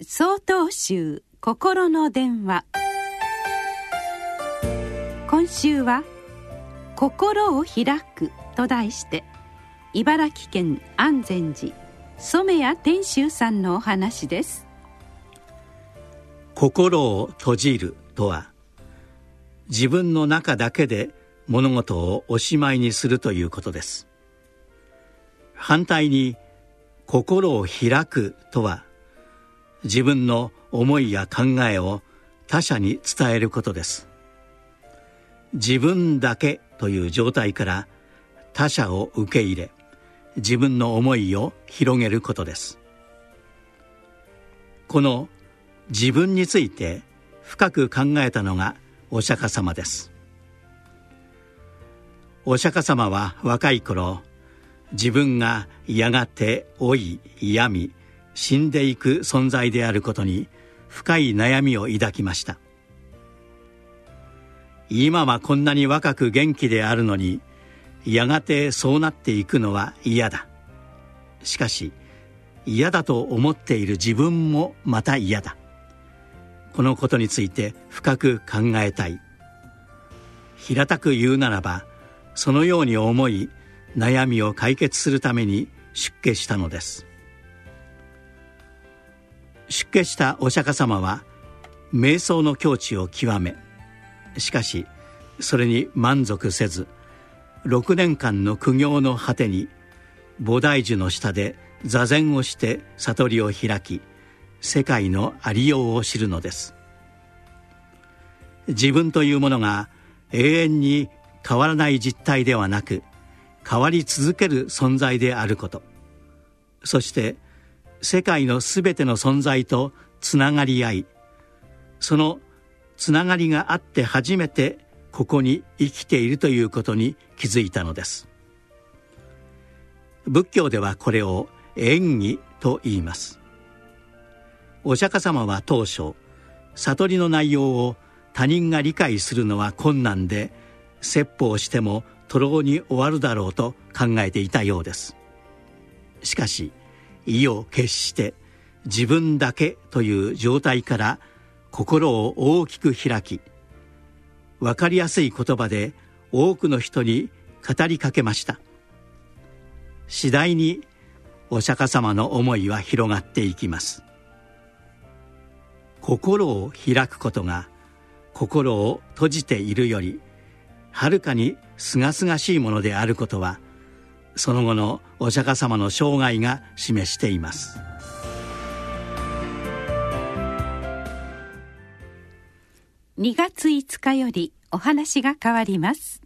総統集心の電話。今週は「心を開く」と題して茨城県安全寺染谷天秀さんのお話です。心を閉じるとは自分の中だけで物事をおしまいにするということです。反対に心を開くとは自分の思いや考えを他者に伝えることです。自分だけという状態から他者を受け入れ自分の思いを広げることです。この自分について深く考えたのがお釈迦様です。お釈迦様は若い頃自分がやがて老い病み死んでいく存在であることに深い悩みを抱きました。今はこんなに若く元気であるのにやがてそうなっていくのは嫌だ。しかし嫌だと思っている自分もまた嫌だ。このことについて深く考えたい。平たく言うならばそのように思い悩みを解決するために出家したのです。出家したお釈迦様は瞑想の境地を極めしかしそれに満足せず6年間の苦行の果てに菩提樹の下で座禅をして悟りを開き世界のありようを知るのです。自分というものが永遠に変わらない実態ではなく変わり続ける存在であること。そして世界のすべての存在とつながり合いそのつながりがあって初めてここに生きているということに気づいたのです。仏教ではこれを縁起と言います。お釈迦様は当初悟りの内容を他人が理解するのは困難で説法しても徒労に終わるだろうと考えていたようです。しかし意を決して自分だけという状態から心を大きく開き分かりやすい言葉で多くの人に語りかけました。次第にお釈迦様の思いは広がっていきます。心を開くことが心を閉じているよりはるかにすがすがしいものであることはその後のお釈迦様の生涯が示しています。2月5日よりお話が変わります。